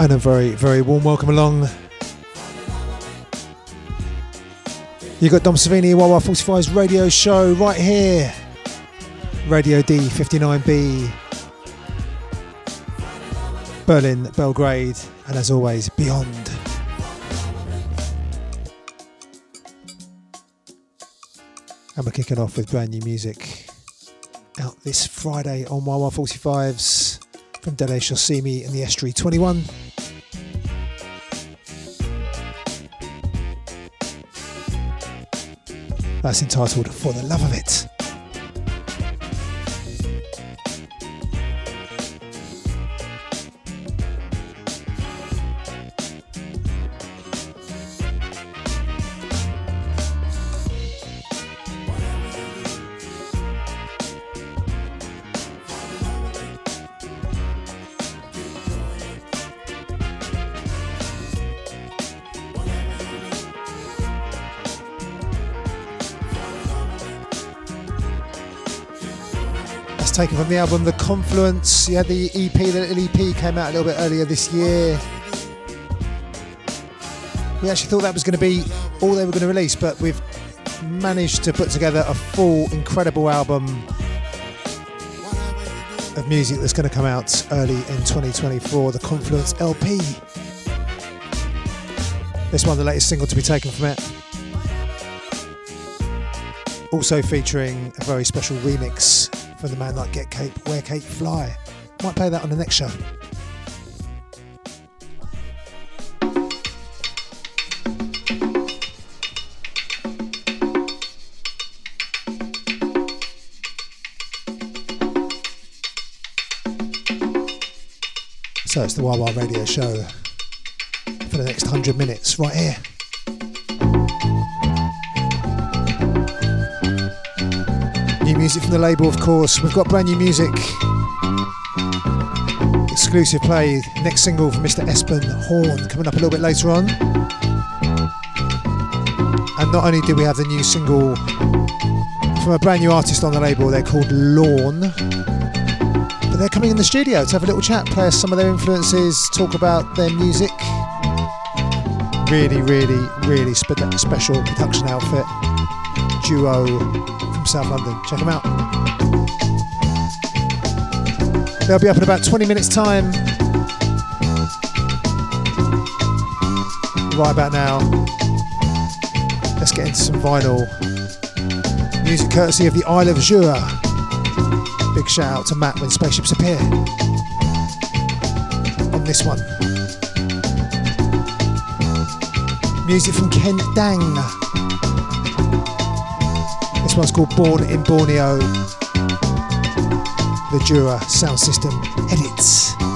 And a very, very warm welcome along. You got Dom Servini, Wawa 45's radio show right here, Radio D59B, Berlin, Belgrade, and as always, beyond. And we're kicking off with brand new music out this Friday on Wah Wah 45's from Dele Me in the Estuary 21. That's entitled For the Love of It. Taken from the album The Confluence. Had the EP, the little EP came out a little bit earlier this year. We actually thought that was going to be all they were going to release, but we've managed to put together a full, incredible album of music that's going to come out early in 2024, the Confluence LP. This one, the latest single to be taken from it. Also featuring a very special remix from the man like Get Cape, Wear Cape Fly. Might play that on the next show. So it's the Wah Wah Radio Show for the next 100 minutes right here. Music from the label, of course. We've got brand new music. Exclusive play, next single from Mr. Espen Horne coming up a little bit later on. And not only do we have the new single from a brand new artist on the label, they're called Lawne But they're coming in the studio to have a little chat, play us some of their influences, talk about their music. Really, really, really spe- special production outfit. Duo South London. Check them out. They'll be up in about 20 minutes' time. Right about now, let's get into some vinyl. Music courtesy of the Isle of Jura. Big shout out to Matt when spaceships appear on this one. Music from Ken Dang. One's called Born in Borneo. The Jura sound system edits.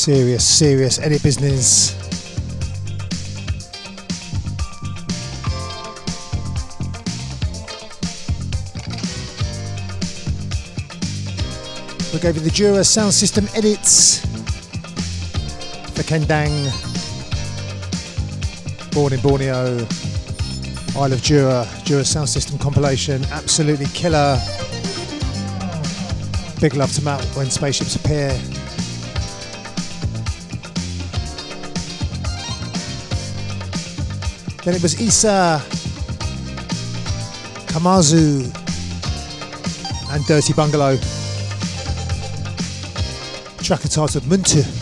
Serious, serious edit business. We you the Jura sound system edits for Ken Dang, born in Borneo, Isle of Jura, Jura sound system compilation, absolutely killer. Big love to Matt when spaceships appear. Then it was Esa, Kamazu, and Dirty Bungalow. Track entitled Muntu.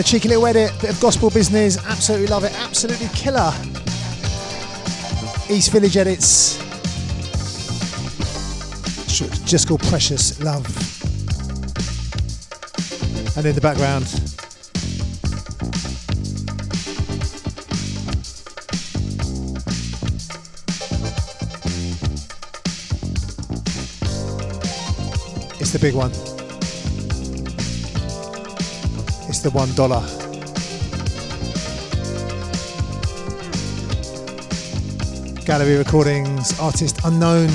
A cheeky little edit, bit of gospel business, absolutely love it, absolutely killer. East Village edits. Just called Precious Love. And in the background, it's the big one. The one dollar. Gallery recordings, artist unknown.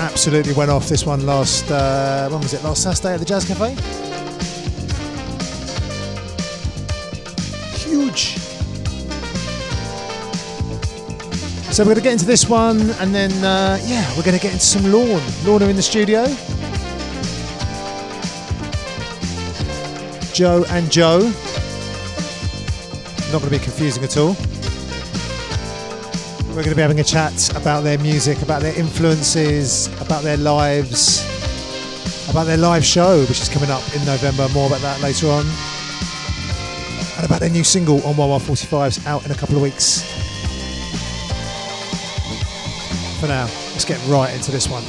Absolutely went off this one last, uh, when was it? Last Saturday at the Jazz Cafe? Huge. So we're going to get into this one and then, uh, yeah, we're going to get into some Lawne. Lorna in the studio. Joe and Joe. Not going to be confusing at all. We're going to be having a chat about their music, about their influences, about their lives, about their live show, which is coming up in November. More about that later on. And about their new single on Wah Wah 45s out in a couple of weeks. For now, let's get right into this one.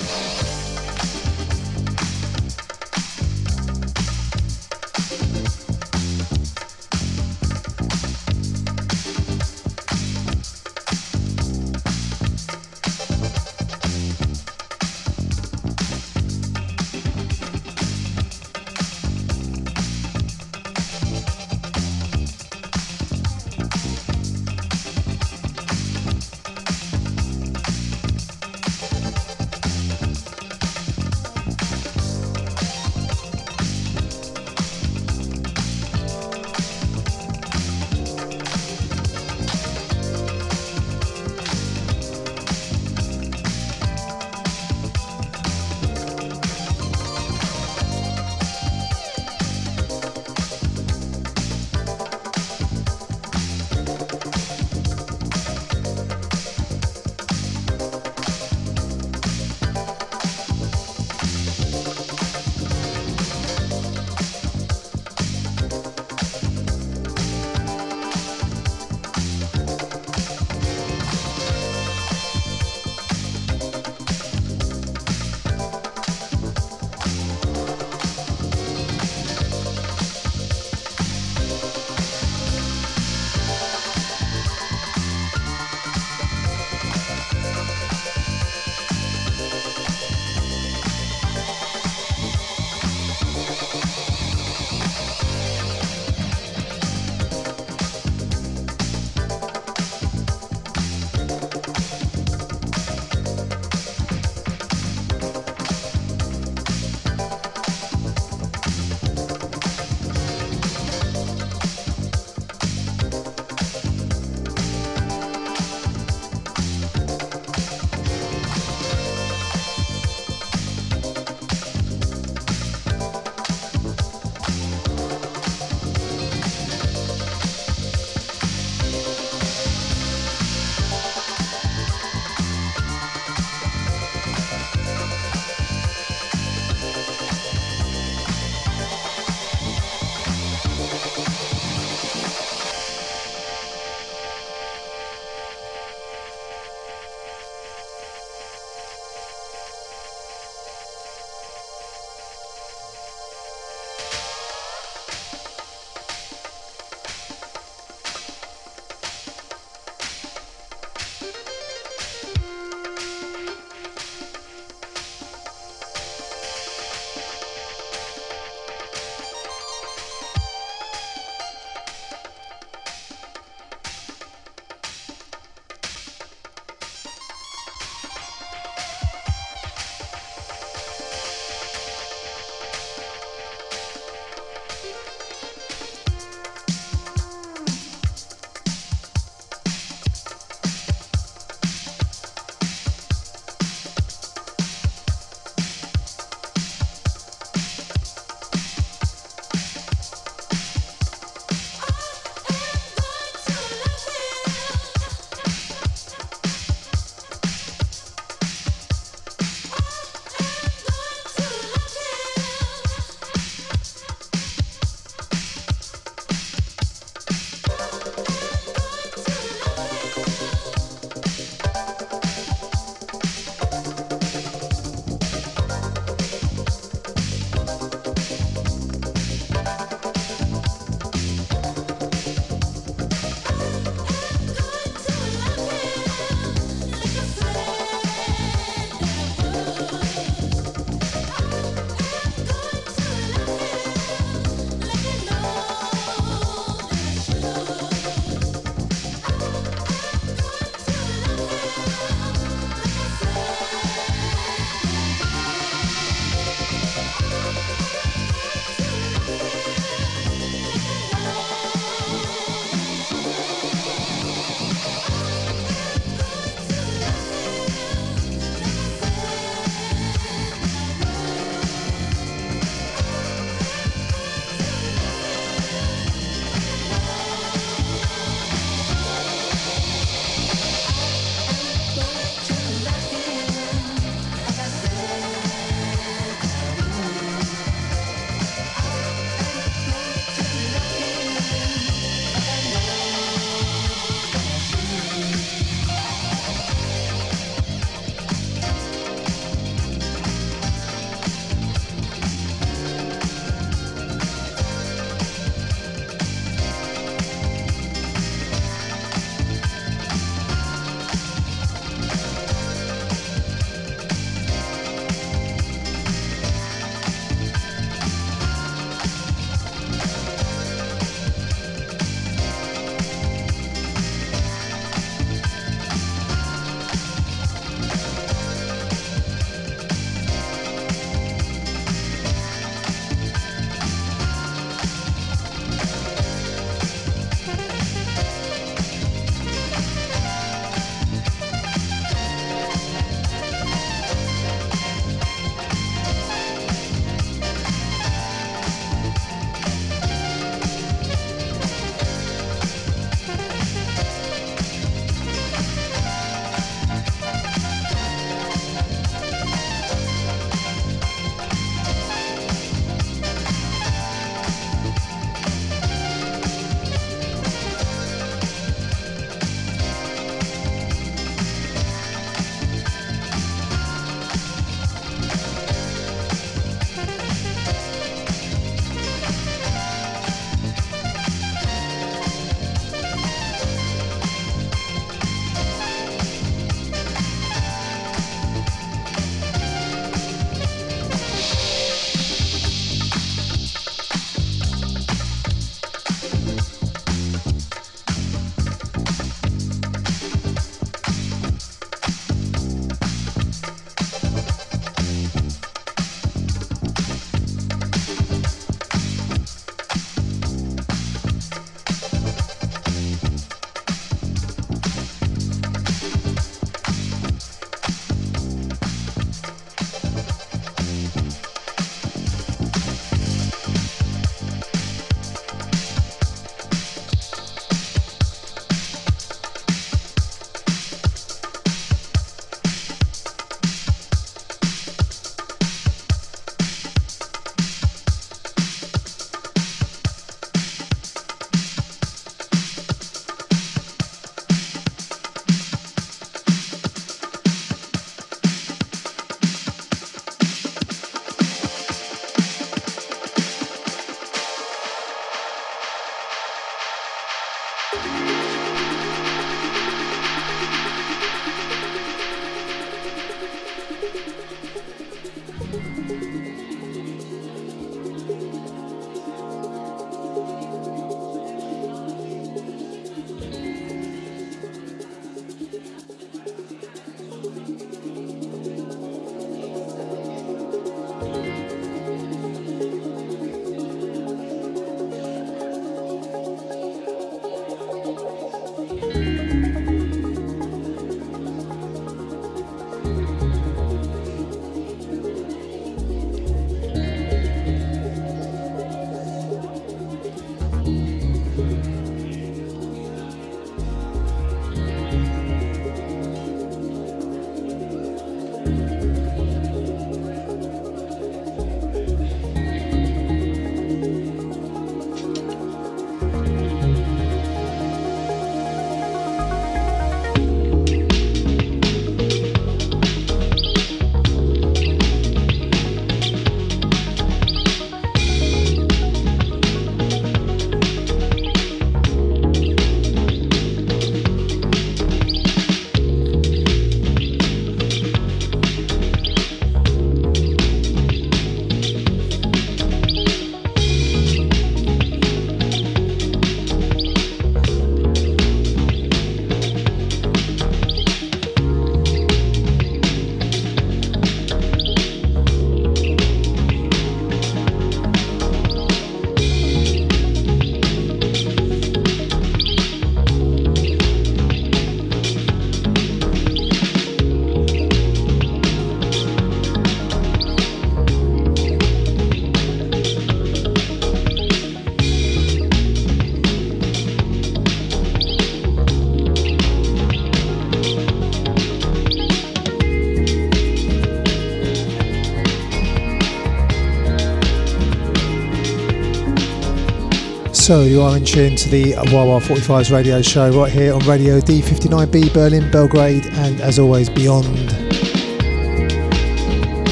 So you are in tune to the Wah Wah 45's radio show right here on Radio D59B Berlin, Belgrade, and as always beyond.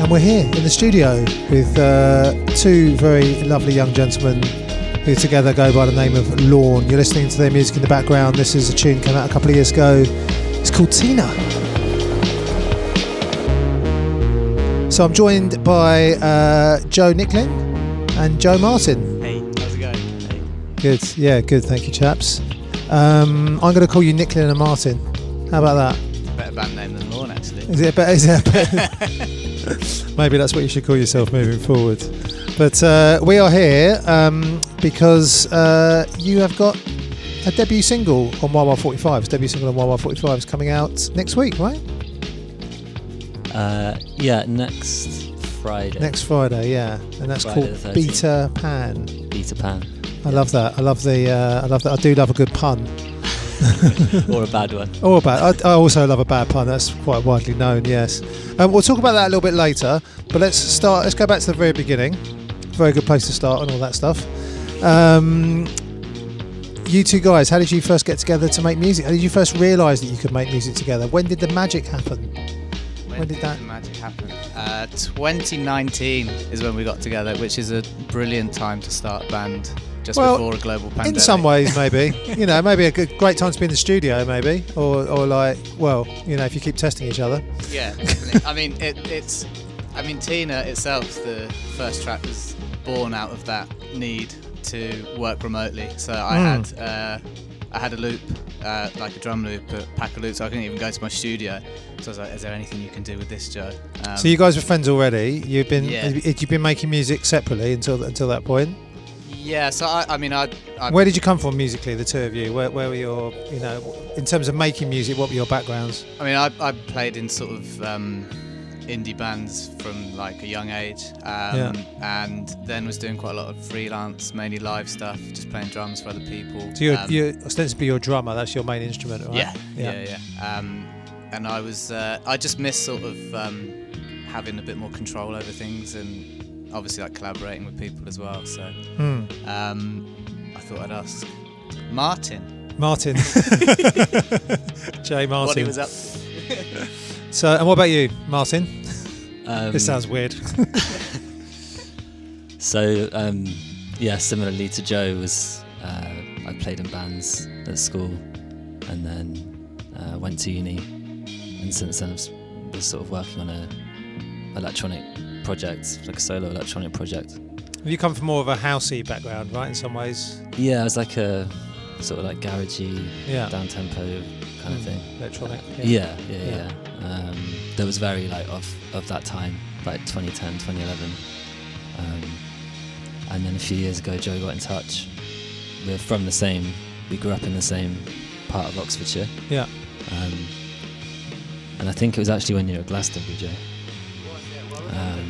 And we're here in the studio with uh, two very lovely young gentlemen who together go by the name of Lawne. You're listening to their music in the background. This is a tune came out a couple of years ago. It's called Tina. So I'm joined by uh, Joe Nicklin and Joe Martin. Good, yeah, good. Thank you, chaps. Um, I'm going to call you Nicklin and Martin. How about that? Better band name than Lawne, actually. Is it a better? Is it a better? Maybe that's what you should call yourself moving forward. But uh, we are here um, because uh, you have got a debut single on Wah Wah 45's debut single on YY45 is coming out next week, right? Uh, yeah, next Friday. Next Friday, yeah, and that's Friday called the 13th. Beta Pan. Peter Pan. I love that. I love the. Uh, I love that. I do love a good pun. or a bad one. Or a bad. I, I also love a bad pun. That's quite widely known. Yes. Um, we'll talk about that a little bit later. But let's start. Let's go back to the very beginning. Very good place to start and all that stuff. Um, you two guys, how did you first get together to make music? How did you first realise that you could make music together? When did the magic happen? When did that- the magic happen? Uh, 2019 is when we got together, which is a brilliant time to start a band just Well, before a global pandemic. In some ways, maybe. you know, maybe a good, great time to be in the studio, maybe, or, or like, well, you know, if you keep testing each other. Yeah, definitely. I mean, it, it's. I mean, Tina itself, the first track was born out of that need to work remotely. So I Mm. had uh, I had a loop, uh, like a drum loop, a pack of loops. So I couldn't even go to my studio. So I was like, "Is there anything you can do with this, Joe?" Um, so you guys were friends already. You've been, Yeah. had you been making music separately until until that point? Yeah. So I, I mean, I, I Where did you come from musically, the two of you? Where, where were your, you know, in terms of making music, what were your backgrounds? I mean, I, I played in sort of um, indie bands from like a young age, um, Yeah. and then was doing quite a lot of freelance, mainly live stuff, just playing drums for other people. So you're, Um, you're ostensibly you're a drummer. That's your main instrument, right? yeah, yeah, yeah. Um, and I was, uh, I just miss sort of um, having a bit more control over things, and obviously like collaborating with people as well. So Hmm. um, I thought I'd ask Martin Martin. Jay Martin. what he was up. So, and what about you, Martin? Um, this sounds weird. So, um, yeah, similarly to Joe, was uh, I played in bands at school, and then uh, went to uni, and since then I was, was sort of working on a electronic project, like a solo electronic project. you come from more of a housey background, right? In some ways. Yeah, it was like a sort of like garagey, Yeah. down tempo kind of Mm, thing. Electronic. Yeah, yeah, Yeah. yeah. Um, that was very like of of that time, like 2010, 2011. Um, and then a few years ago, Joe got in touch. We're from the same. We grew up in the same part of Oxfordshire. Yeah. Um, and I think it was actually when you were at Glastonbury, Joe. Um,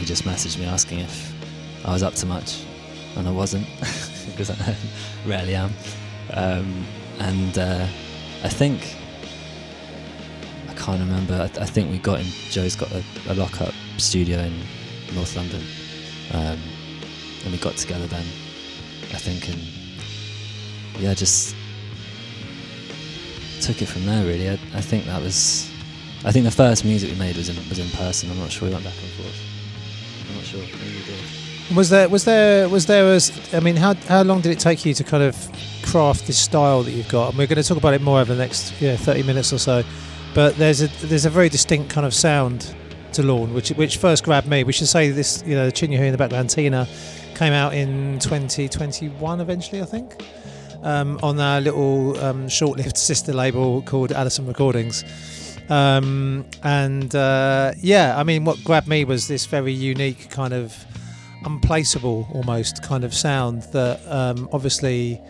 he just messaged me asking if I was up to much, and I wasn't, because I rarely am. Um, and uh, I think I can't remember. I, I think we got in. Joe's got a, a lock-up studio in North London, um, and we got together then. I think, and yeah, just took it from there. Really, I, I think that was. I think the first music we made was in was in person. I'm not sure we went back and forth. I'm not sure. Maybe. Was there was there was there was I mean how how long did it take you to kind of craft this style that you've got? And we're going to talk about it more over the next yeah 30 minutes or so. But there's a there's a very distinct kind of sound to Lawne, which which first grabbed me. We should say this you know the tune you hear in the background, Tina, came out in 2021 eventually I think. Um, on our little um, short-lived sister label called Addison Recordings, um, and uh, yeah, I mean, what grabbed me was this very unique kind of unplaceable almost kind of sound that um, obviously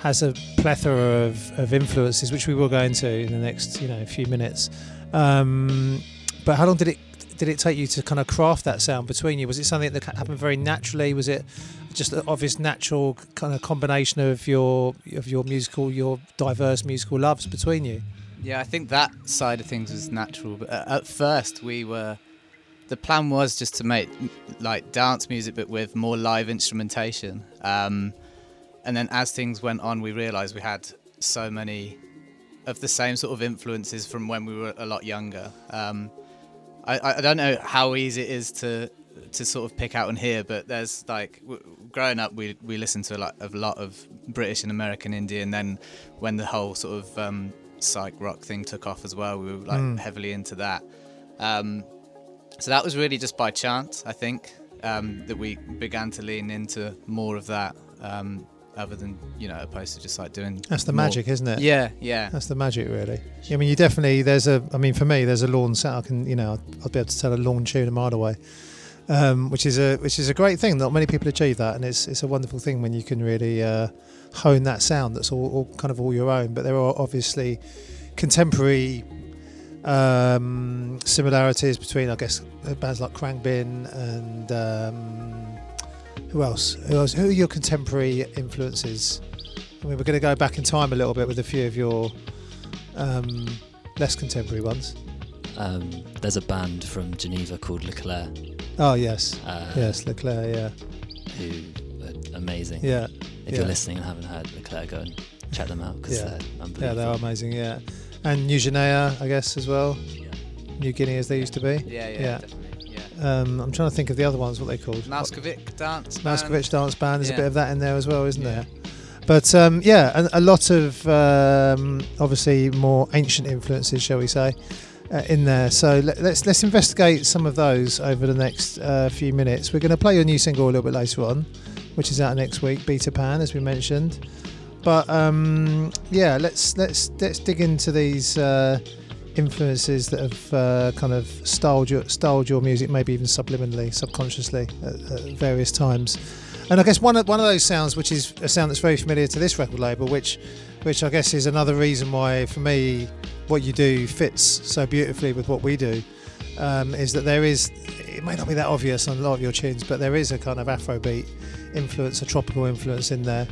has a plethora of, of influences which we will go into in the next you know few minutes. Um, but how long did it did it take you to kind of craft that sound between you? Was it something that happened very naturally? Was it just an obvious natural kind of combination of your of your musical your diverse musical loves between you Yeah, I think that side of things was natural. But uh, at first, we were the plan was just to make like dance music, but with more live instrumentation. Um, and then as things went on, we realised we had so many of the same sort of influences from when we were a lot younger. Um, I, I don't know how easy it is to to sort of pick out and hear, but there's like w- growing up, we we listened to a lot, a lot of British and American indie, and then when the whole sort of um, psych rock thing took off as well, we were like Mm. heavily into that. Um, so that was really just by chance, I think, um, that we began to lean into more of that, um, other than you know, opposed to just like doing. That's the more- magic, isn't it? Yeah, yeah. That's the magic, really. I mean, you definitely there's a. I mean, for me, there's a Lawne set. I can, you know, I'd, I'd be able to tell a Lawne tune a mile away, um, which is a which is a great thing. Not many people achieve that, and it's it's a wonderful thing when you can really uh, hone that sound. That's all, all kind of all your own. But there are obviously contemporary um, similarities between, I guess, bands like Khruangbin and um, who else? Who else? Who are your contemporary influences? I mean, we're going to go back in time a little bit with a few of your um, less contemporary ones. Um, there's a band from Geneva called L'Eclair. Oh yes, Uh, yes, L'Eclair. Yeah, Who amazing. yeah, If yeah. you're listening and haven't heard L'Eclair, go and check them out because Yeah. they're unbelievable. yeah. They are amazing. Yeah, and Nu Genea, I guess, as well. Nu Guinea, as they used to be. Yeah, yeah, Yeah. definitely. Yeah. Um, I'm trying to think of the other ones. What they called? Mauskovic dance. band. Mauskovic Dance Band. There's a bit of that in there as well, isn't Yeah. there? But um, yeah, a, a lot of um, obviously more ancient influences, shall we say, uh, in there. So let, let's let's investigate some of those over the next uh, few minutes. We're going to play your new single a little bit later on, which is out next week, Beta Pan, as we mentioned. But um, yeah, let's let's let's dig into these uh, influences that have uh, kind of styled your styled your music, maybe even subliminally, subconsciously, at, at various times. And I guess one of one of those sounds, which is a sound that's very familiar to this record label, which which I guess is another reason why, for me, what you do fits so beautifully with what we do, um, is that there is. It may not be that obvious on a lot of your tunes, but there is a kind of Afrobeat influence, a tropical influence in there.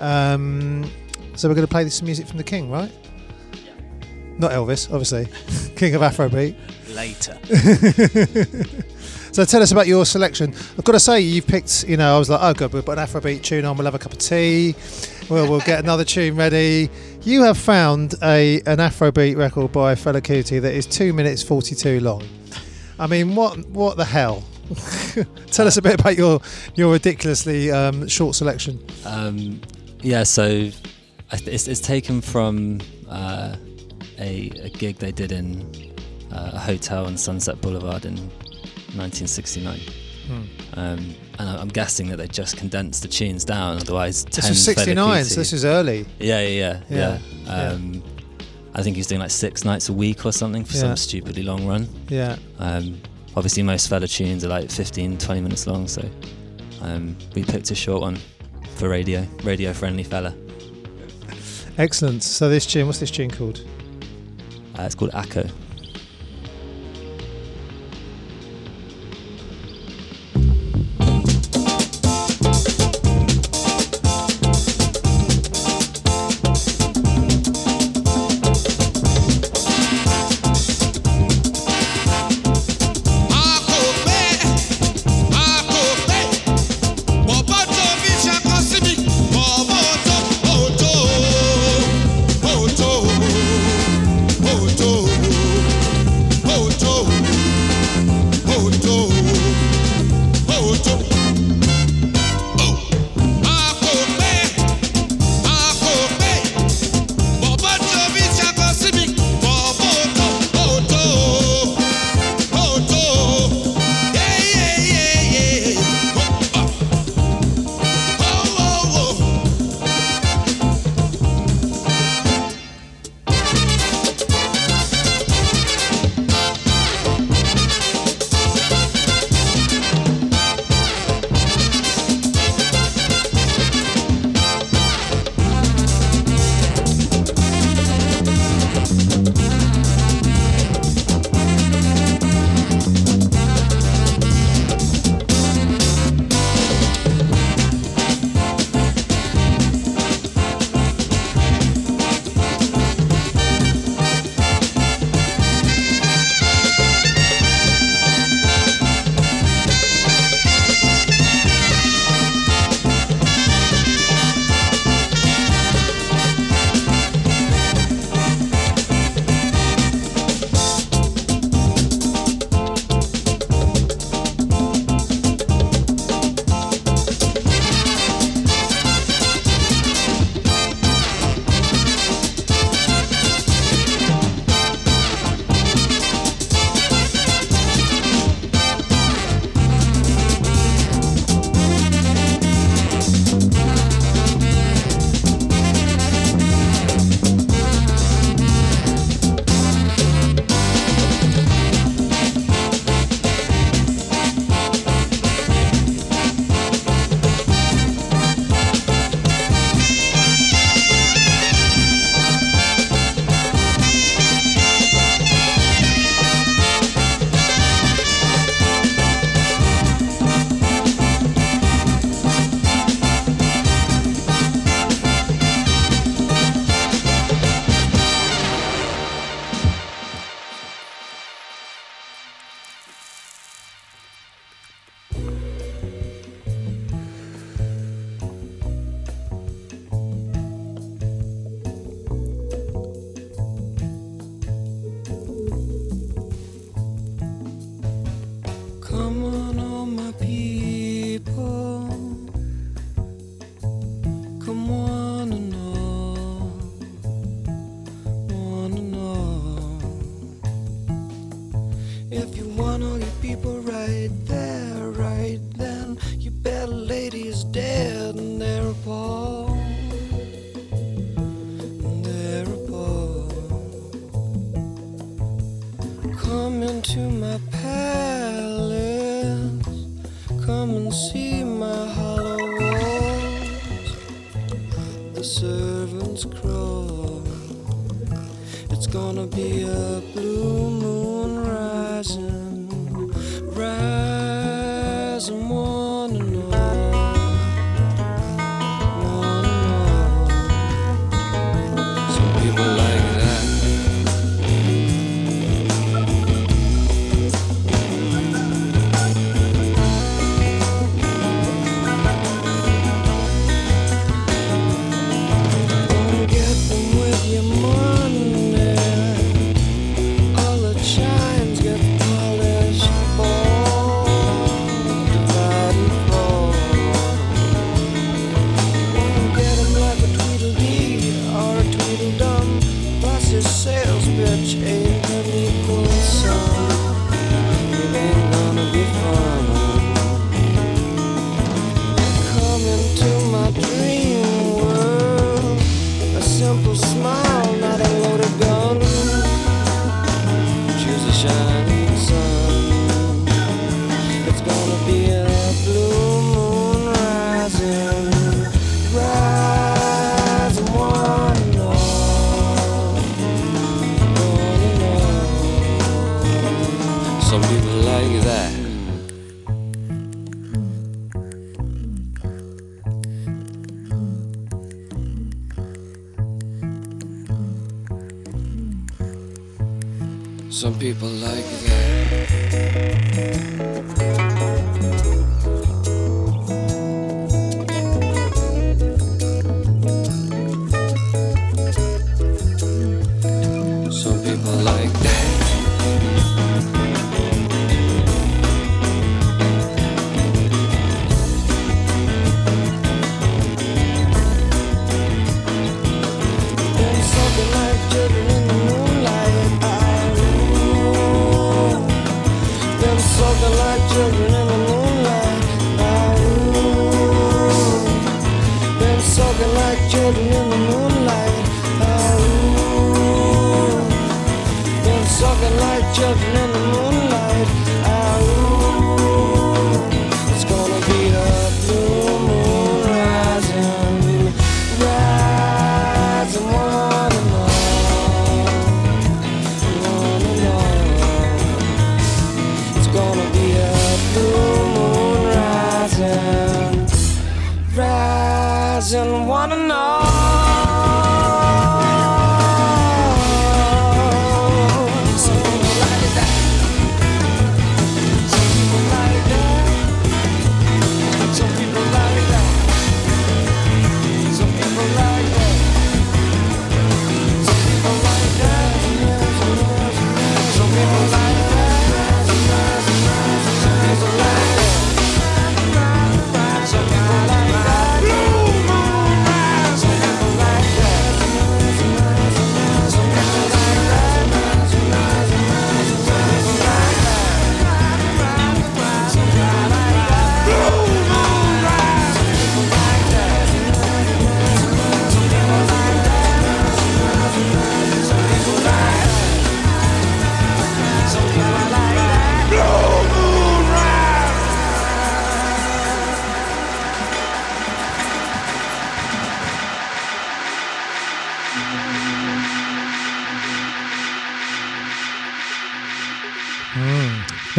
Um, so we're going to play this music from the King, right? Yeah. Not Elvis, obviously. King of Afrobeat. Later. so tell us about your selection. I've got to say, you've picked. You know, I was like, oh god, we'll put an Afrobeat tune on. We'll have a cup of tea. Well, we'll get another tune ready. You have found a an Afrobeat record by Fela Kuti that is two minutes forty two long. I mean, what what the hell? tell us a bit about your your ridiculously um, short selection. Um, yeah, so it's, it's taken from uh, a, a gig they did in uh, a hotel on Sunset Boulevard in 1969. Um, and I'm guessing that they just condensed the tunes down, otherwise 10 This was sixty nine, so this is early. Yeah, yeah, yeah, Yeah, yeah. Um, I think he's doing like six nights a week or something for Yeah. some stupidly long run. Yeah. Um, obviously, most Fela tunes are like 15, 20 minutes long, so um, we picked a short one for radio, radio friendly Fela. Excellent. So this tune, what's this tune called? Uh, it's called Ako.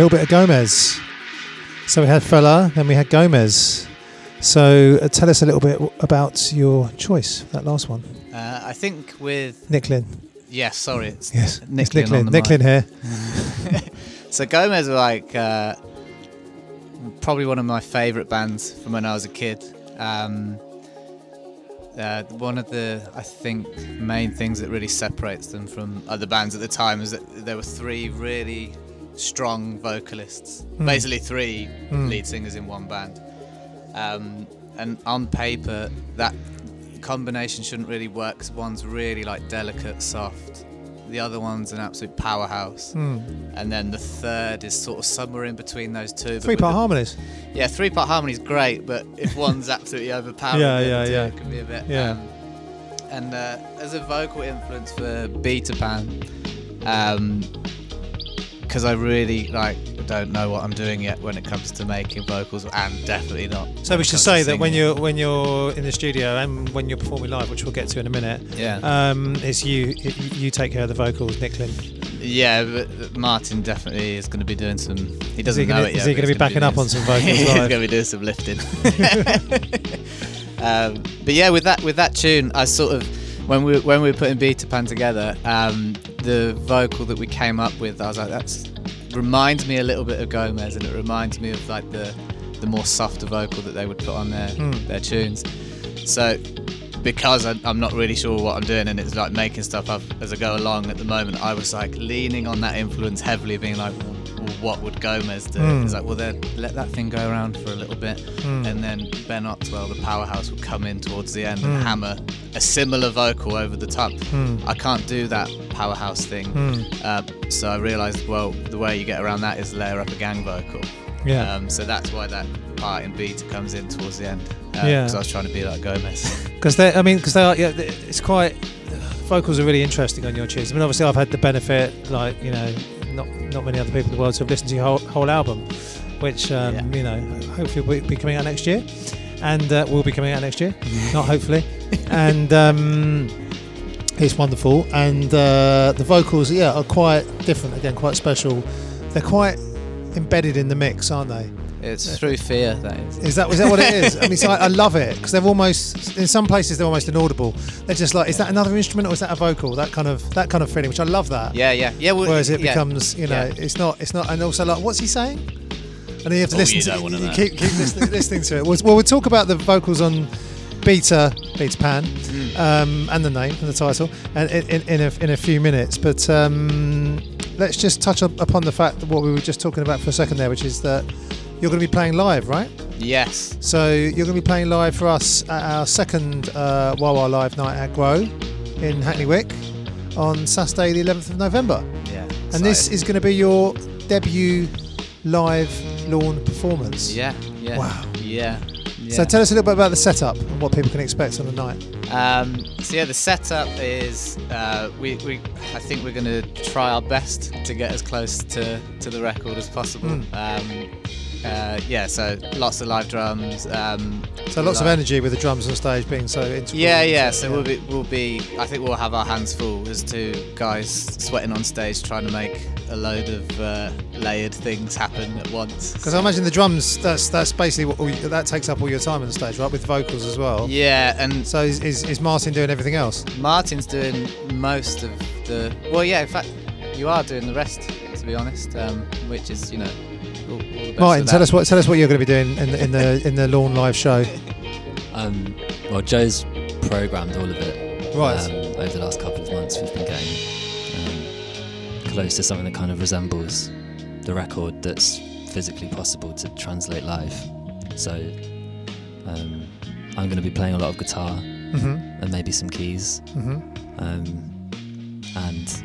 Little bit of Gomez. So we had Fela, then we had Gomez. So uh, tell us a little bit about your choice, that last one. Uh, I think with Nicklin. yes, sorry, it's Yes, Nicklin it's on Nicklin. the Nicklin mic. here. So Gomez were like uh, probably one of my favourite bands from when I was a kid. Um, uh, one of the I think main things that really separates them from other bands at the time is that there were three really strong vocalists, basically three lead singers in one band. Um, and on paper, that combination shouldn't really work. 'cause one's really like delicate, soft. The other one's an absolute powerhouse, and then the third is sort of somewhere in between those two. Three part harmonies. Yeah, three part harmony is great, but if one's absolutely overpowering, Yeah, yeah, yeah. it can be a bit. Yeah. Um, and uh, as a vocal influence for Beta Pan, um, because I really like don't know what I'm doing yet when it comes to making vocals, and definitely not. So we should say that when you're when you're in the studio and when you're performing live, which we'll get to in a minute, yeah, um, it's you you take care of the vocals, Nicklin. yeah, but Martin definitely is going to be doing some. He doesn't he gonna- know it yet. is he gonna be backing up on some- vocals he's going to be doing some lifting. um, but yeah, with that with that tune, I sort of when we when we were putting Beta Pan together, um, the vocal that we came up with, I was like, that's reminds me a little bit of Gomez, and it reminds me of like the the more softer vocal that they would put on their Hmm. their tunes. So because I, I'm not really sure what I'm doing, and it's like making stuff up as I go along at the moment, I was like leaning on that influence heavily, being like, well, what would Gomez do? Mm. It's like, well, then let that thing go around for a little bit, Mm. and then Ben Ottewell, the powerhouse, would come in towards the end Mm. and hammer a similar vocal over the top. Mm. I can't do that powerhouse thing. Um, so I realised, well, the way you get around that is layer up a gang vocal. Yeah. Um, so that's why that part in beta comes in towards the end. Uh, Yeah. Because I was trying to be like Gomez. Because they, I mean, because they are, yeah, it's quite. Vocals are really interesting on your tunes. I mean, obviously, I've had the benefit, like you know, not not many other people in the world to have listened to your whole, whole album, which um, Yeah. you know, hopefully will be coming out next year, and uh, will be coming out next year, not hopefully, and um, it's wonderful. And uh, the vocals, yeah, are quite different. Again, quite special. They're quite embedded in the mix, aren't they? It's through fear, that is. Is that is that what it is? I mean, so I, I love it because they're almost in some places they're almost inaudible. They're just like, is that another instrument or is that a vocal? That kind of that kind of feeling, which I love that. Yeah, yeah, yeah. Well, Whereas it yeah. becomes, you know, Yeah. it's not, it's not, and also like, what's he saying? And then you have to Oh, listen you to don't you keep, keep listening, listening to it. Well, well, we'll talk about the vocals on Beta, Beta Pan, Mm. um, and the name and the title, and in, in, in, a, in a few minutes. But um, let's just touch up upon the fact that what we were just talking about for a second there, which is that you're going to be playing live, right? Yes. So you're going to be playing live for us at our second uh, Wah Wah Live night at Grow in Hackney Wick on Saturday, the 11th of November. Yeah. And this is going to be your debut live Lawne performance. Yeah. Yeah. Wow. Yeah. yeah. So tell us a little bit about the setup and what people can expect on the night. Um, so yeah, the setup is uh, we, we I think we're going to try our best to get as close to, to the record as possible. Mm. Um, uh, yeah, so lots of live drums. Um, So lots of energy with the drums on stage being so integral. Yeah, yeah. So we'll be we'll be. I think we'll have our hands full as two guys sweating on stage trying to make a load of uh, layered things happen at once. Because I imagine the drums, that's that's basically what all that takes up all your time on stage, right? With vocals as well. Yeah, and So is, is, is Martin doing everything else? Martin's doing most of the. Well, yeah. In fact, you are doing the rest, to be honest. Um, which is, you know, all, all the best Martin, tell us what tell us what you're going to be doing in the in the, in the Lawne live show. Um, well, Joe's programmed all of it. Right. Um, over the last couple of months, we've been getting um, close to something that kind of resembles the record that's physically possible to translate live. So um, I'm going to be playing a lot of guitar Mm-hmm. and maybe some keys. Mm-hmm. Um, and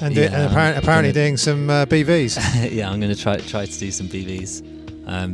And, Yeah, do- and apparent, apparently gonna- doing some uh, BVs. yeah, I'm going to try try to do some BVs. Um,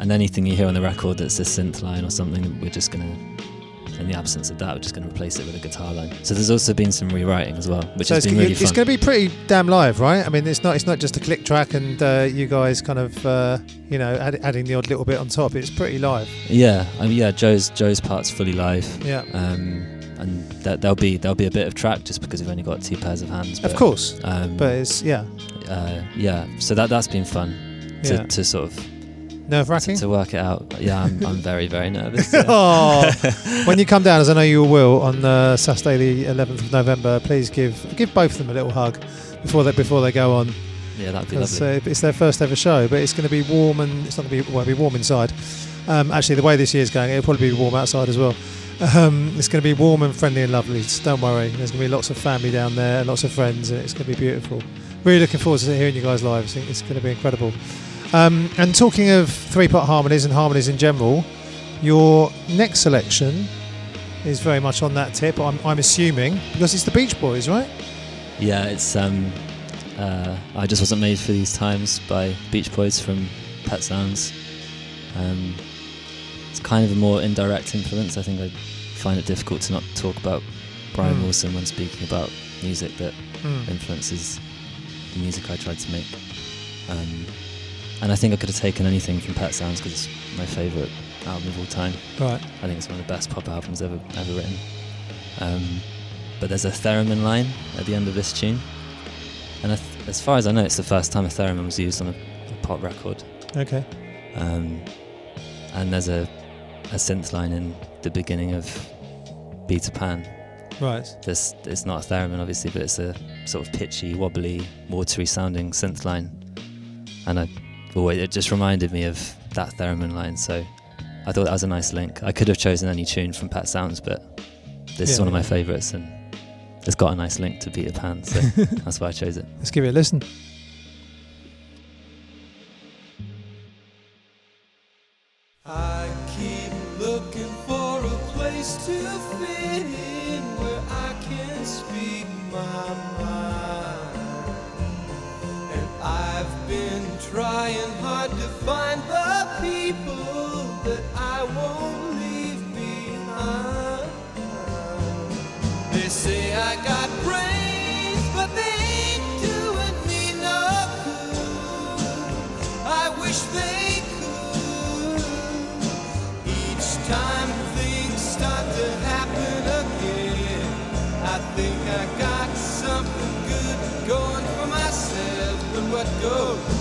and anything you hear on the record that's a synth line or something, we're just going to, in the absence of that, we're just going to replace it with a guitar line. So there's also been some rewriting as well, which so has been really it's fun. It's going to be pretty damn live, right? I mean, it's not it's not just a click track and uh, you guys kind of uh, you know add, adding the odd little bit on top. It's pretty live. Yeah, I mean, yeah. Joe's Joe's part's fully live, Yeah, um, and that, there'll be there'll be a bit of track just because we've only got two pairs of hands. of course. Um, But it's yeah, uh, yeah, so that that's been fun to, Yeah. to sort of nerve wracking. to work it out. Yeah, I'm, I'm very very nervous. yeah. oh, when you come down, as I know you will, on uh, Saturday the 11th of November, please give give both of them a little hug before they before they go on. yeah, that'd be lovely. uh, it's their first ever show, but it's going to be warm and it's not going to be well, it'll be warm inside. Um, actually, the way this year's going, it'll probably be warm outside as well. Um, it's going to be warm and friendly and lovely. So don't worry. There's going to be lots of family down there, and lots of friends, and it's going to be beautiful. Really looking forward to hearing you guys live. I think it's going to be incredible. Um, and talking of three-part harmonies and harmonies in general, your next selection is very much on that tip. I'm, I'm assuming because it's the Beach Boys, right? Yeah, it's um, uh, I just wasn't made for these times by Beach Boys from Pet Sounds. Um, it's kind of a more indirect influence. I think I find it difficult to not talk about Brian Mm. Wilson when speaking about music that Mm. influences the music I tried to make. Um, and I think I could have taken anything from Pet Sounds because it's my favourite album of all time. Right. I think it's one of the best pop albums ever ever written. Um, but there's a theremin line at the end of this tune, and I th- as far as I know, it's the first time a theremin was used on a, a pop record. Okay. Um, and there's a, a synth line in the beginning of Peter Pan. Right. This it's not a theremin, obviously, but it's a sort of pitchy, wobbly, watery sounding synth line, and I, always, it just reminded me of that theremin line. So I thought that was a nice link. I could have chosen any tune from Pet Sounds, but this is Yeah. one of my favourites, and it's got a nice link to Peter Pan, so that's why I chose it. Let's give it a listen. I find the people that I won't leave behind. They say I got brains, but they ain't doing me no good. I wish they could. Each time things start to happen again, I think I got something good going for myself. But what goes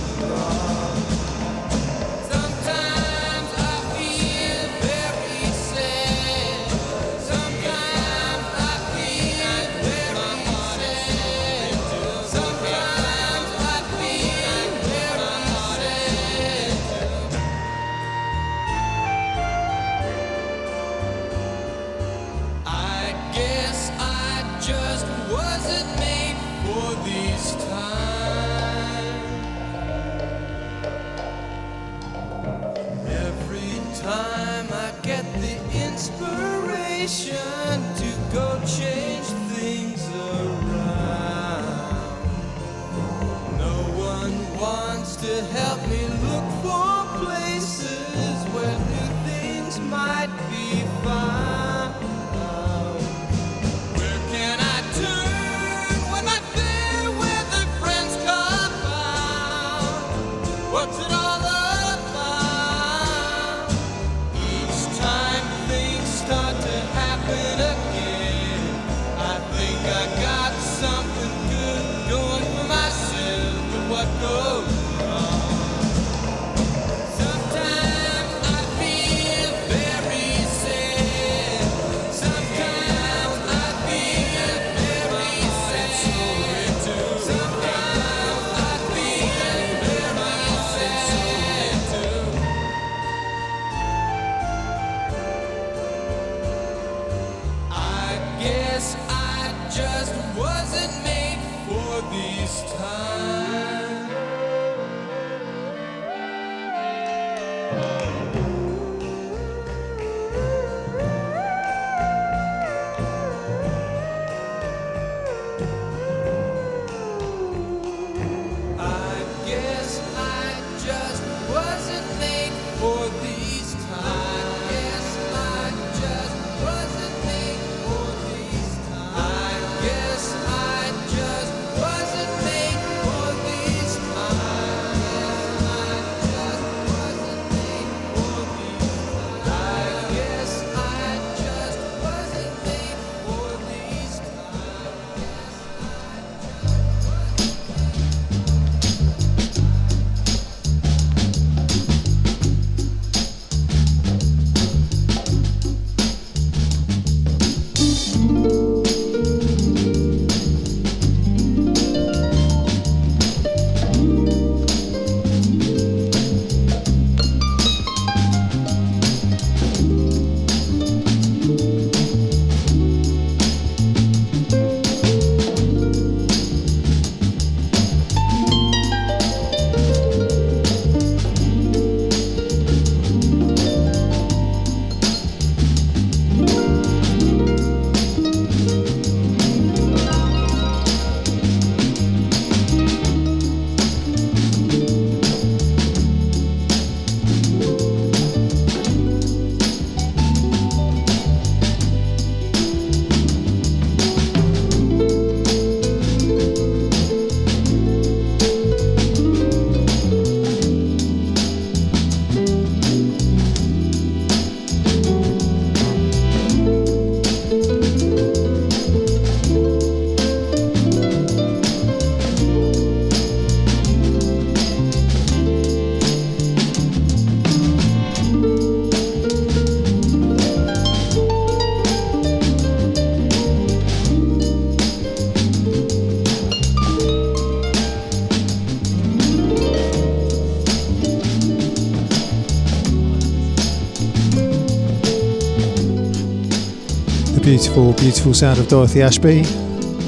beautiful, beautiful sound of Dorothy Ashby.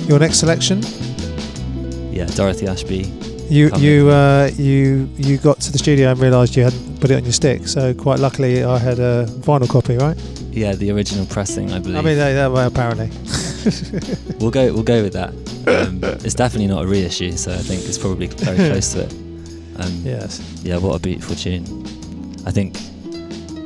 Your next selection? Yeah, Dorothy Ashby. You Coming. you uh, you you got to the studio and realised you hadn't put it on your stick. So quite luckily, I had a vinyl copy, right? Yeah, the original pressing, I believe. I mean, that, that way apparently. we'll go. We'll go with that. Um, it's definitely not a reissue, so I think it's probably very close to it. Um, Yes. yeah, what a beautiful tune. I think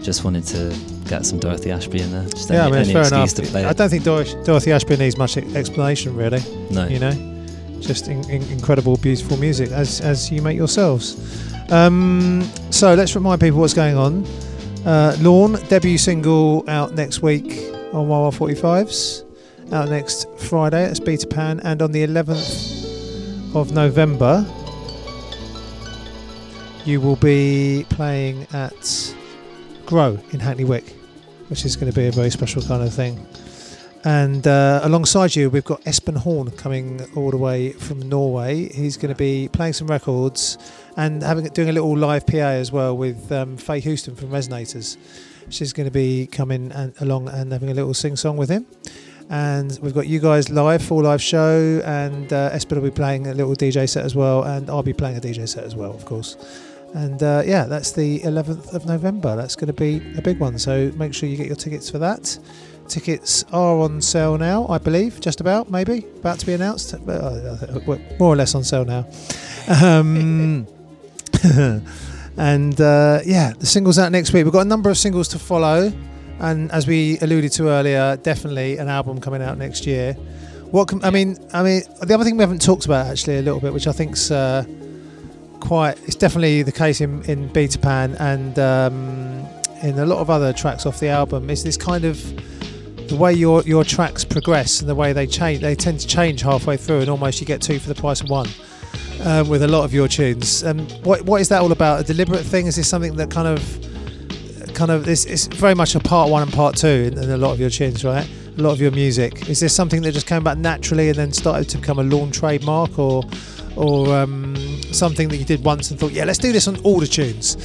just wanted to get some Dorothy Ashby in there. Just Yeah, I mean, any fair enough. to play I don't think Dor- Dorothy Ashby needs much explanation, really. No. You know, just in, in, incredible, beautiful music as as you make yourselves. Um, so let's remind people what's going on. Uh, Lawne debut single out next week on Wah Wah 45s. Out next Friday at Beta Pan, and on the 11th of November, you will be playing at Grow in Hackney Wick, which is going to be a very special kind of thing. And uh, alongside you, we've got Espen Horne coming all the way from Norway. He's going to be playing some records and having doing a little live PA as well with um, Faye Houston from Resonators. She's going to be coming and, along and having a little sing song with him. And we've got you guys live, full live show, and uh, Espen will be playing a little DJ set as well, and I'll be playing a DJ set as well, of course. And uh, yeah, that's the 11th of November. That's going to be a big one. So make sure you get your tickets for that. Tickets are on sale now, I believe, just about, maybe, about to be announced. But, uh, more or less on sale now. Um, and uh, yeah, the singles out next week. We've got a number of singles to follow. And as we alluded to earlier, definitely an album coming out next year. What com- I mean, I mean, the other thing we haven't talked about actually a little bit, which I think's uh, quite, it's definitely the case in in Beta Pan and um, in a lot of other tracks off the album, is this kind of the way your your tracks progress and the way they change. They tend to change halfway through, and almost you get two for the price of one. Um, with a lot of your tunes, um, what what is that all about? A deliberate thing? Is this something that kind of kind of it's, it's very much a part one and part two in, in a lot of your tunes, right? A lot of your music. Is this something that just came about naturally and then started to become a Lawne trademark, or or um, something that you did once and thought, yeah, let's do this on all the tunes?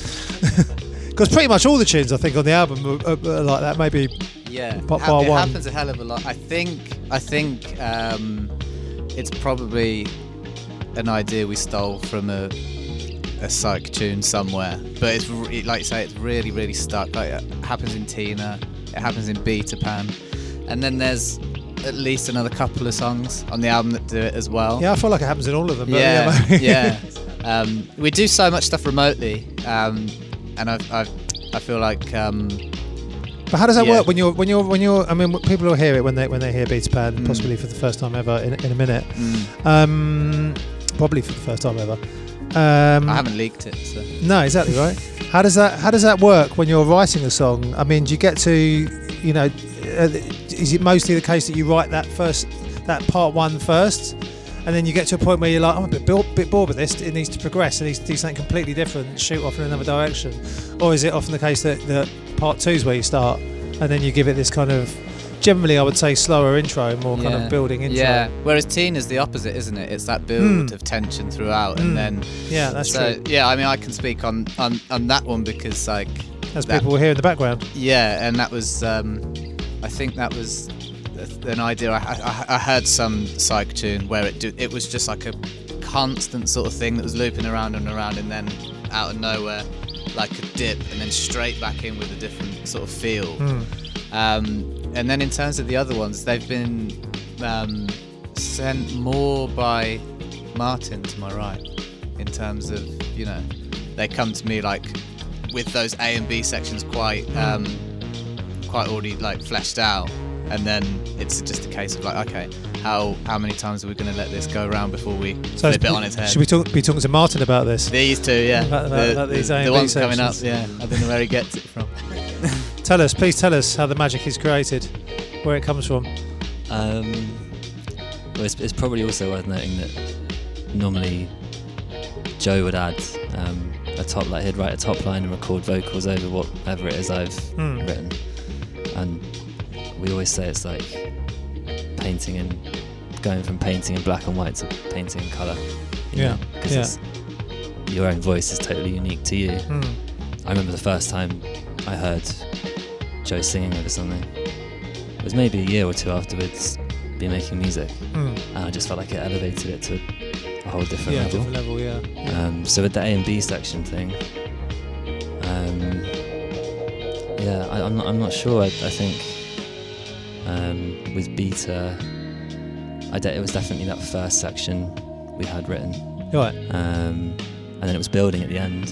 Because pretty much all the tunes I think on the album are, are, are like that. Maybe Yeah, Pop bar it one. happens a hell of a lot. I think I think um, it's probably an idea we stole from a a psych tune somewhere, but it's re- like you say, it's really really stuck. Like it happens in Tina, it happens in Beta Pan, and then there's at least another couple of songs on the album that do it as well. yeah, I feel like it happens in all of them. But yeah, yeah, yeah. Um, we do so much stuff remotely, um, and I, I, I feel like um, But how does that Yeah. work when you're when you're when you're? I mean, people will hear it when they when they hear Beta Pan, Mm. possibly for the first time ever in, in a minute. mm, Um, probably for the first time ever. Um, I haven't leaked it. So. No, exactly right. How does that How does that work when you're writing a song? I mean, do you get to, you know, uh, is it mostly the case that you write that first, that part one first, and then you get to a point where you're like, I'm a bit, bo- bit bored with this. It needs to progress. It needs to do something completely different, shoot off in another direction, or is it often the case that that part two is where you start, and then you give it this kind of, generally, I would say, slower intro, more kind of building intro. Yeah. Whereas Tina is the opposite, isn't it? It's that build Mm. of tension throughout, Mm. and then yeah, that's so true. yeah. I mean, I can speak on on, on that one because like As that- people will hear in the background. yeah, and that was um, I think that was an idea. I, I, I heard some psych tune where it do, it was just like a constant sort of thing that was looping around and around, and then out of nowhere, like a dip, and then straight back in with a different sort of feel. Mm. Um, and then in terms of the other ones, they've been um, sent more by Martin to my right. In terms of you know, they come to me like with those A and B sections quite um, quite already like fleshed out, and then it's just a case of like, okay, how how many times are we going to let this go around before we So flip it on its head? Should we talk, be talking to Martin about this? These two, yeah, About- about- the, about these the, the B ones coming up, yeah. I don't know where he gets it from. Tell us, please tell us how the magic is created, where it comes from. Um, well, it's, it's probably also worth noting that normally Joe would add um, a top, like he'd write a top line and record vocals over whatever it is I've Hmm. written, and we always say it's like painting and going from painting in black and white to painting in colour. Yeah, because your own voice is totally unique to you. Hmm. I remember the first time I heard Joe singing over something, it was maybe a year or two afterwards, be making music, Mm. and I just felt like it elevated it to a whole different Yeah, level. different level. Yeah. Um, so with the A and B section thing, um, yeah, I, I'm not. I'm not sure. I, I think um, with beta, I de- it was definitely that first section we had written, Right. um, and then it was building at the end,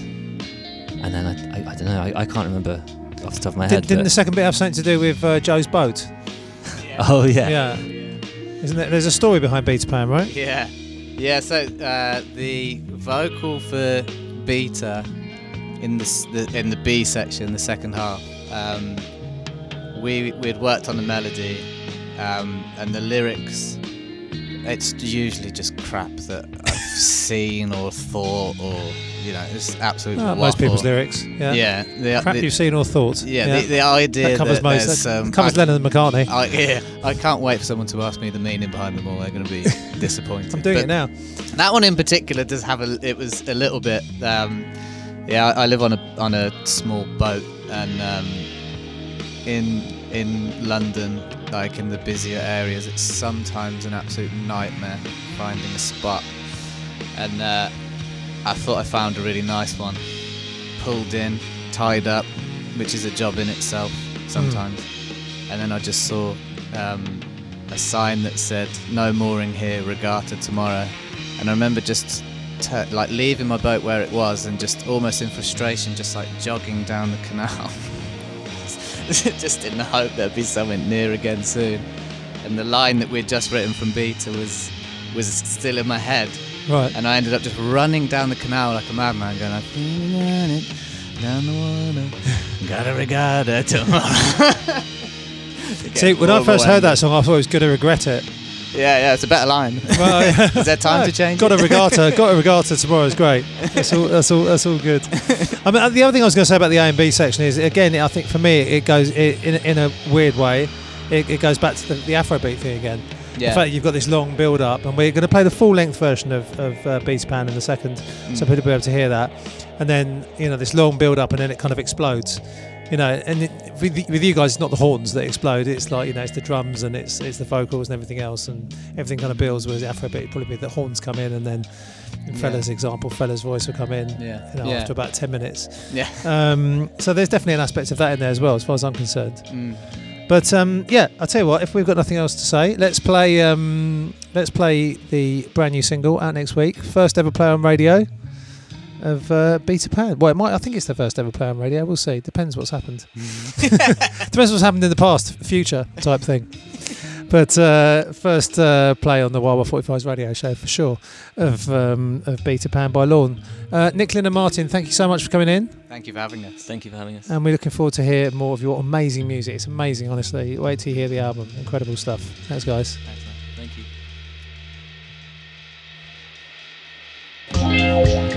and then I, I, I don't know. I, I can't remember off the top of my Did, head. didn't the second bit have something to do with uh, Joe's boat? oh yeah. Yeah. Isn't there? There's a story behind Beta Pan, right? Yeah, yeah. So uh, the vocal for Beta in the, the in the B section, the second half, um, we we had worked on the melody, um, and the lyrics. It's usually just crap that I've seen or thought or you know it's absolute. Oh, most people's lyrics. Yeah. Yeah, the, Crap the, you've seen or thought. yeah, The, the idea that covers that most. there's, That um, covers I- Lennon and McCartney. I, yeah, I can't wait for someone to ask me the meaning behind them all. They're going to be disappointed. I'm doing But it now. That one in particular does have a. It was a little bit. Um, yeah, I, I live on a on a small boat, and um, in in London, like in the busier areas, it's sometimes an absolute nightmare finding a spot. And uh, I thought I found a really nice one. Pulled in, tied up, which is a job in itself sometimes. And then I just saw um, a sign that said "No mooring here, regatta tomorrow." And I remember just like leaving my boat where it was and just almost in frustration, just like jogging down the canal, just in the hope there'd be something near again soon. And the line that we'd just written from Beta was was still in my head, Right. and I ended up just running down the canal like a madman, going like, "Run it down the water, gotta regatta tomorrow." See, when I first heard that song, I thought I was going to regret it. yeah, yeah, it's a better line. Well, yeah. Is there time to change? Got a it? regatta. Got a regatta tomorrow is great. That's all. That's all. That's all good. I mean, uh, the other thing I was going to say about the A and B section is, again, I think for me, it goes it, in in a weird way. It, it goes back to the, the Afrobeat thing again. Yeah. The fact you've got this long build up, and we're going to play the full length version of, of uh, Pan in a second, Mm. so people will be able to hear that. And then you know this long build up, and then it kind of explodes. You know, and it, with, with you guys, it's not the horns that explode. It's like you know, it's the drums and it's it's the vocals and everything else, and everything kind of builds. Whereas Afrobeat would probably be the horns come in, and then in Yeah. Fela's example, Fela's voice will come in. Yeah. You know, yeah. after about ten minutes. yeah. Um, so there's definitely an aspect of that in there as well, as far as I'm concerned. Mm. But um, yeah, I'll tell you what. If we've got nothing else to say, let's play. Um, let's play the brand new single out next week. First ever play on radio of uh, Beta Pan. Well, it might. I think it's the first ever play on radio. We'll see. Depends what's happened. Depends what's happened in the past, future type thing. But uh, first uh, play on the Wah Wah 45's radio show for sure of um, of Beta Pan by Lawne. Uh, Nick Lynn and Martin, thank you so much for coming in. Thank you for having us. Thank you for having us. And we're looking forward to hear more of your amazing music. It's amazing, honestly. Wait till you hear the album. Incredible stuff. Thanks, guys. Thanks, man. Thank you.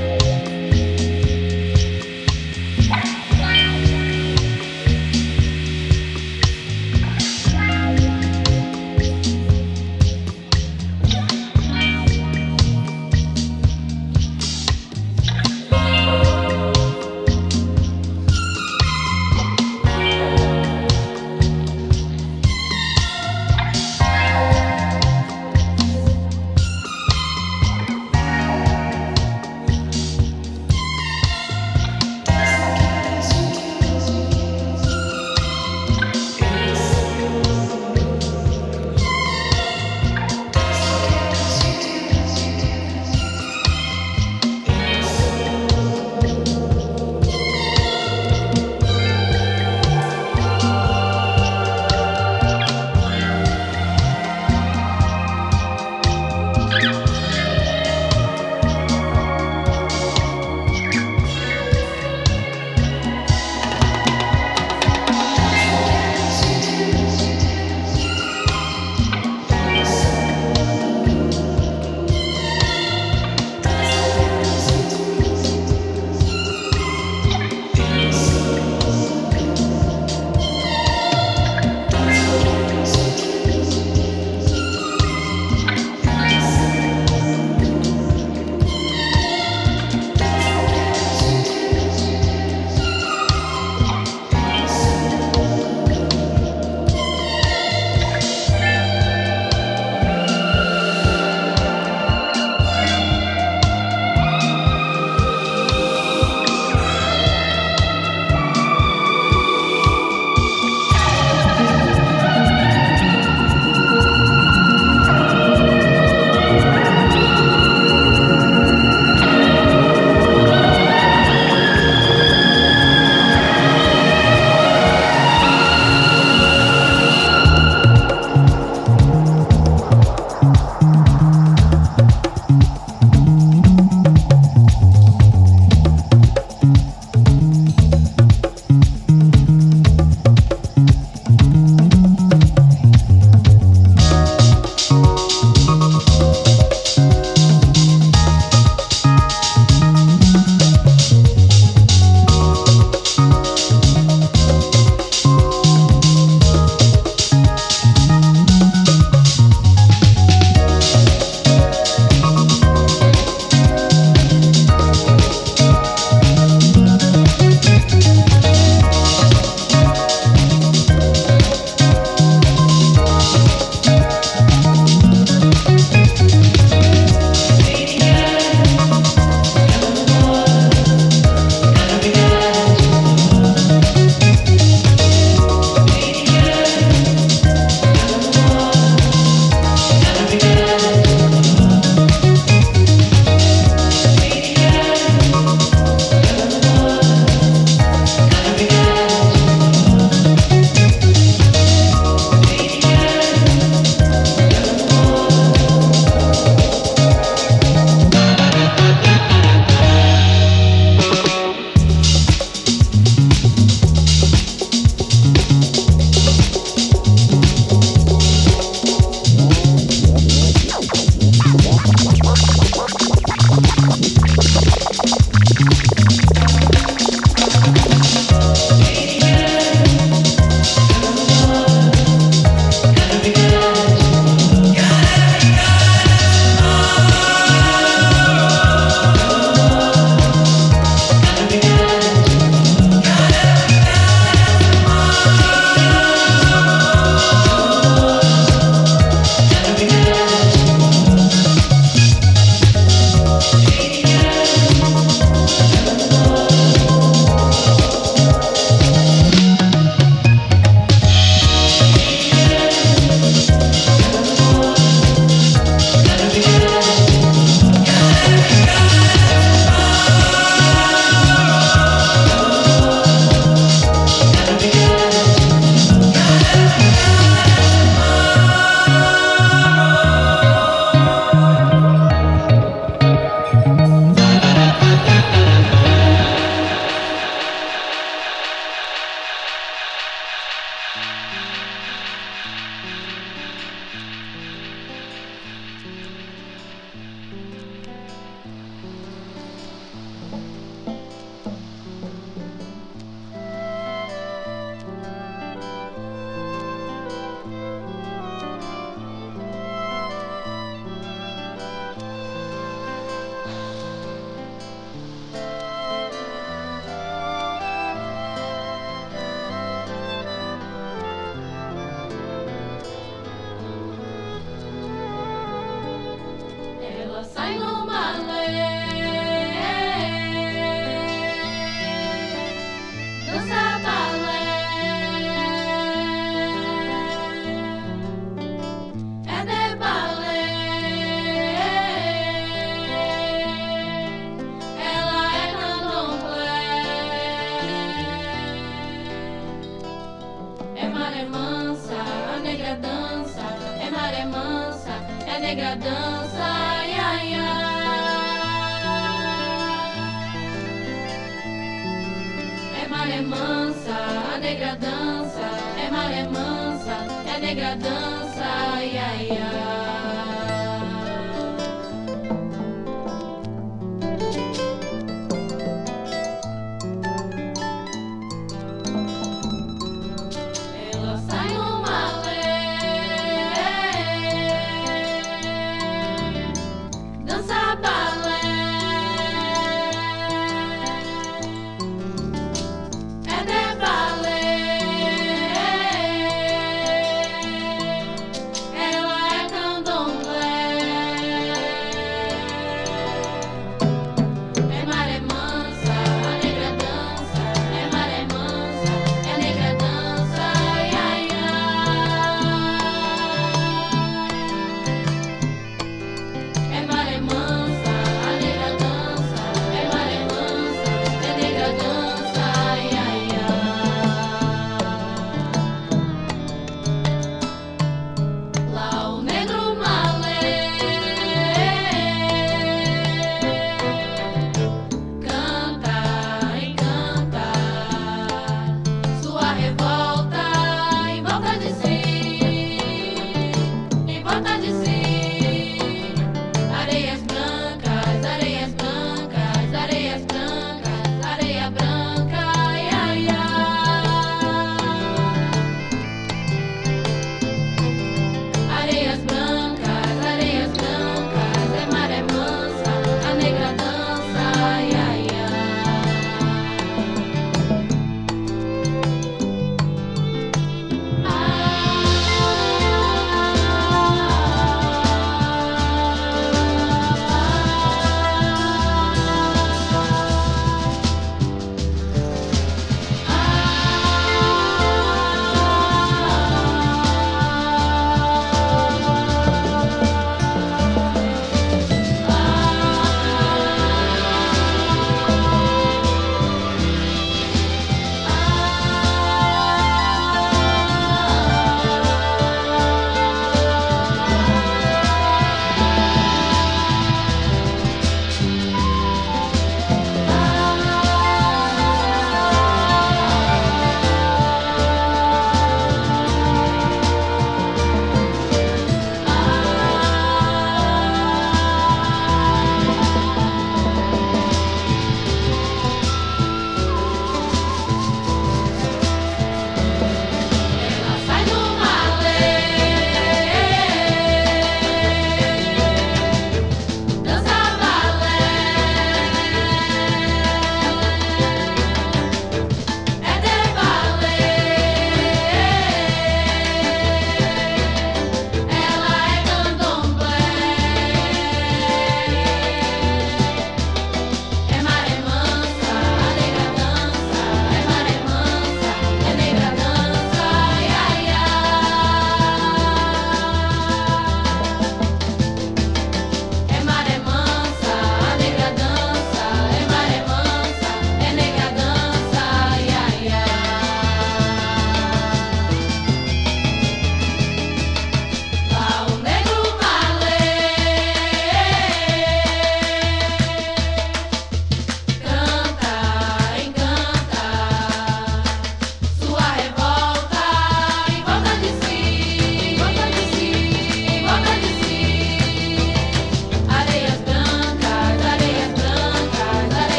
maré mansa, a negra dança, é maré mansa, é negra dança, ai ai ai.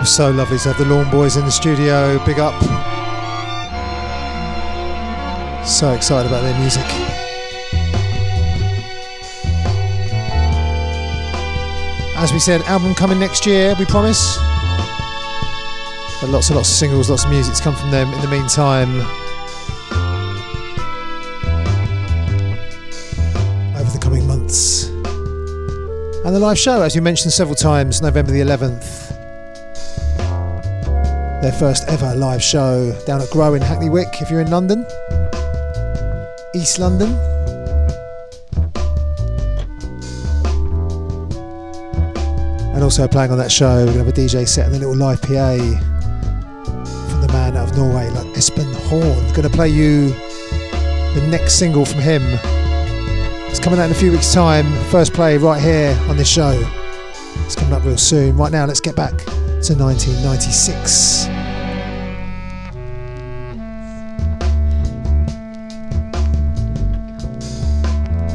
Was so lovely to have the Lawne Boys in the studio. Big up. So excited about their music. As we said, album coming next year, we promise. But lots and lots of singles, lots of music to come from them in the meantime. Over the coming months. And the live show, as you mentioned several times, November the 11th. Their first ever live show down at Grow in Hackney Wick if you're in London. East London. And also playing on that show, we're going to have a DJ set and a little live PA from the man out of Norway, like Espen Horne. Going to play you the next single from him. It's coming out in a few weeks' time. First play right here on this show. It's coming up real soon. Right now, let's get back to 1996.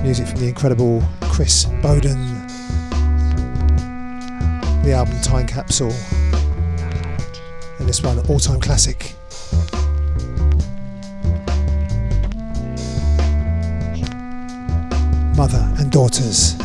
Music from the incredible Chris Bowden. The album Time Capsule. And this one, all time classic. Mother and daughters,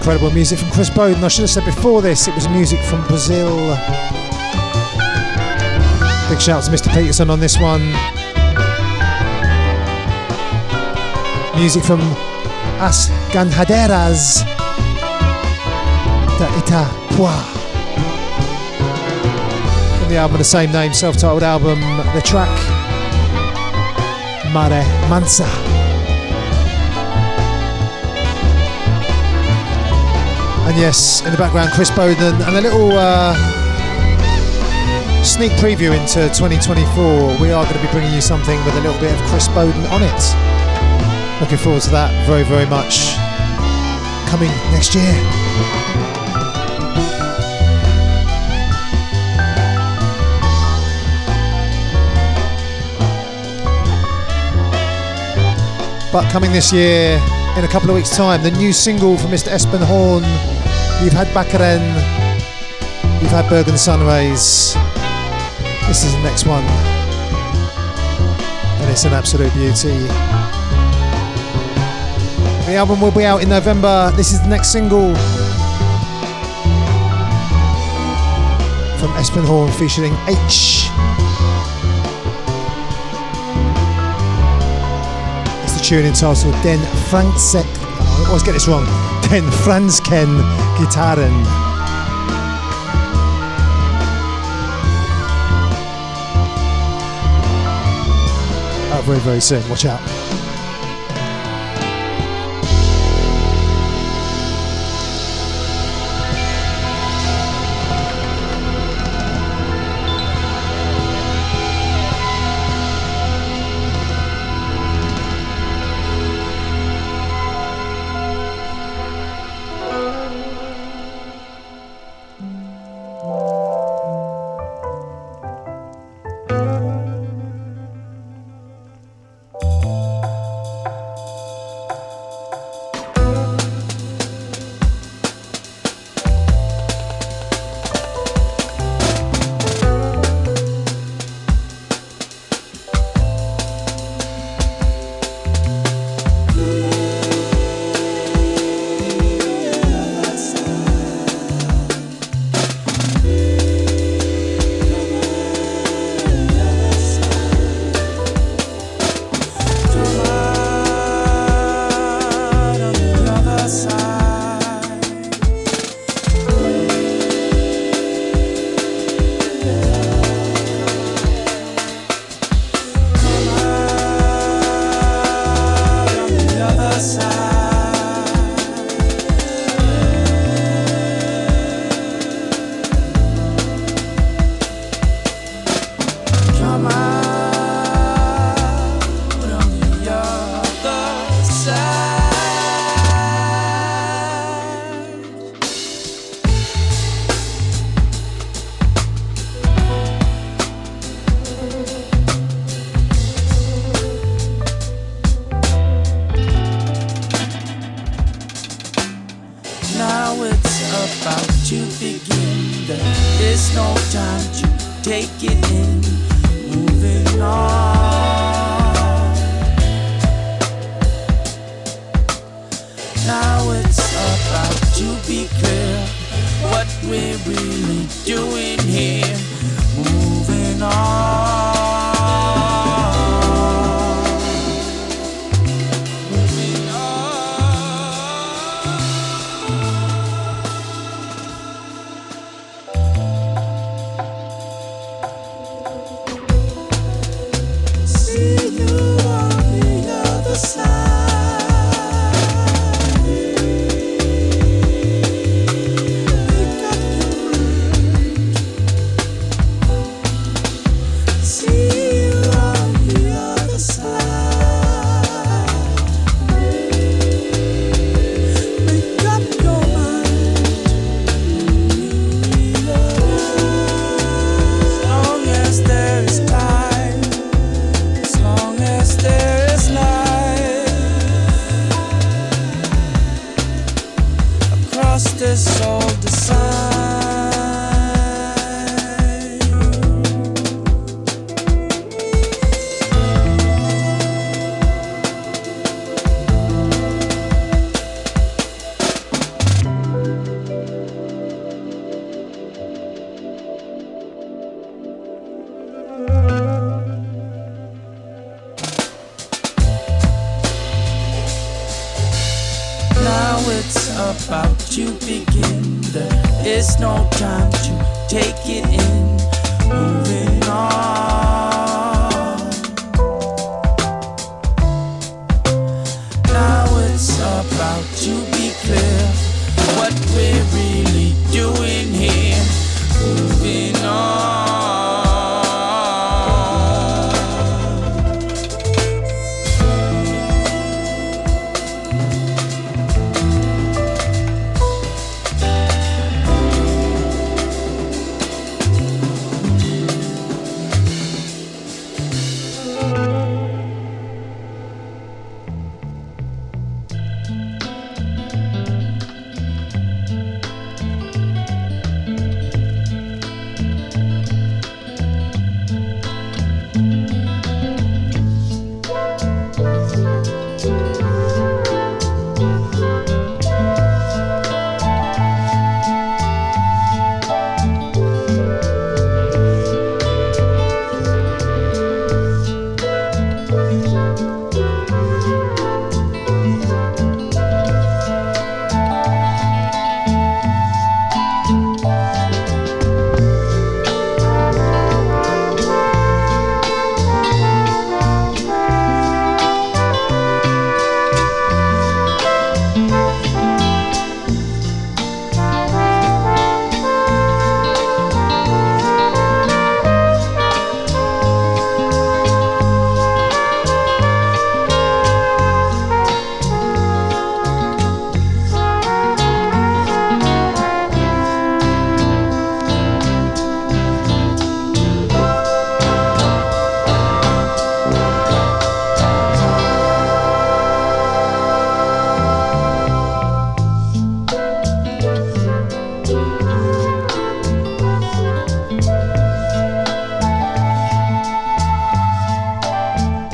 incredible. Music from Chris Bowden. I should have said before this, it was music from Brazil. Big shout to Mr. Peterson on this one. Music from As Ganhadeiras de Itapuã. From the album of the same name, self titled album, the track Maré Mansa. And yes, in the background, Chris Bowden and a little uh, sneak preview into 2024. We are going to be bringing you something with a little bit of Chris Bowden on it. Looking forward to that very, very much. Coming next year. But coming this year, in a couple of weeks' time, the new single from Mr. Espen You've had Bakaren, you've had Bergen Sunrays. This is the next one, and it's an absolute beauty. The album will be out in November. This is the next single from Espen Horne featuring Aich. It's the tune entitled Den Franksek. Always get this wrong. Den Fransken Gitaren. Out very, very soon. Watch out.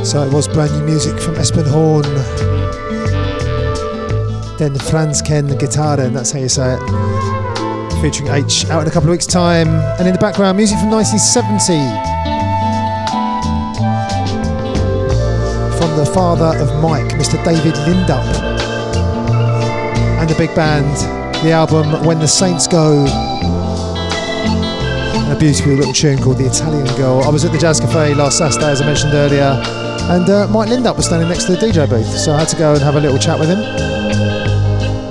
So it was brand new music from Espen Horne. Then Franz Ken guitar, and that's how you say it. Featuring Aich out in a couple of weeks' time. And in the background, music from 1970. From the father of Mike, Mr. David Lindup. And the big band, the album When the Saints Go. And a beautiful little tune called The Italian Girl. I was at the Jazz Cafe last Saturday, as I mentioned earlier, and uh, Mike Lindup was standing next to the DJ booth, so I had to go and have a little chat with him.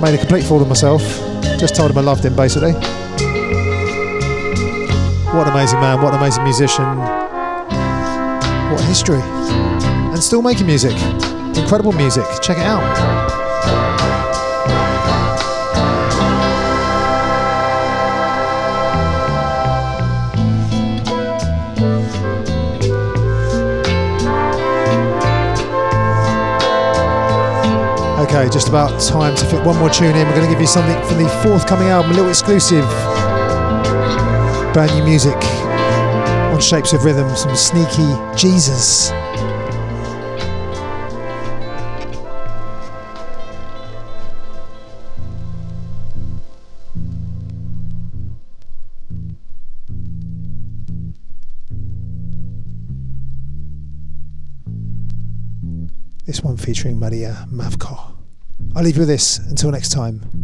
Made a complete fool of myself. Just told him I loved him, basically. What an amazing man, what an amazing musician. What history. And still making music. Incredible music. Check it out. Okay, just about time to fit one more tune in. We're going to give you something from the forthcoming album, a little exclusive. Brand new music on Shapes of Rhythm, some sneaky Jesus. This one featuring Mariya Mavko. I'll leave you with this until next time.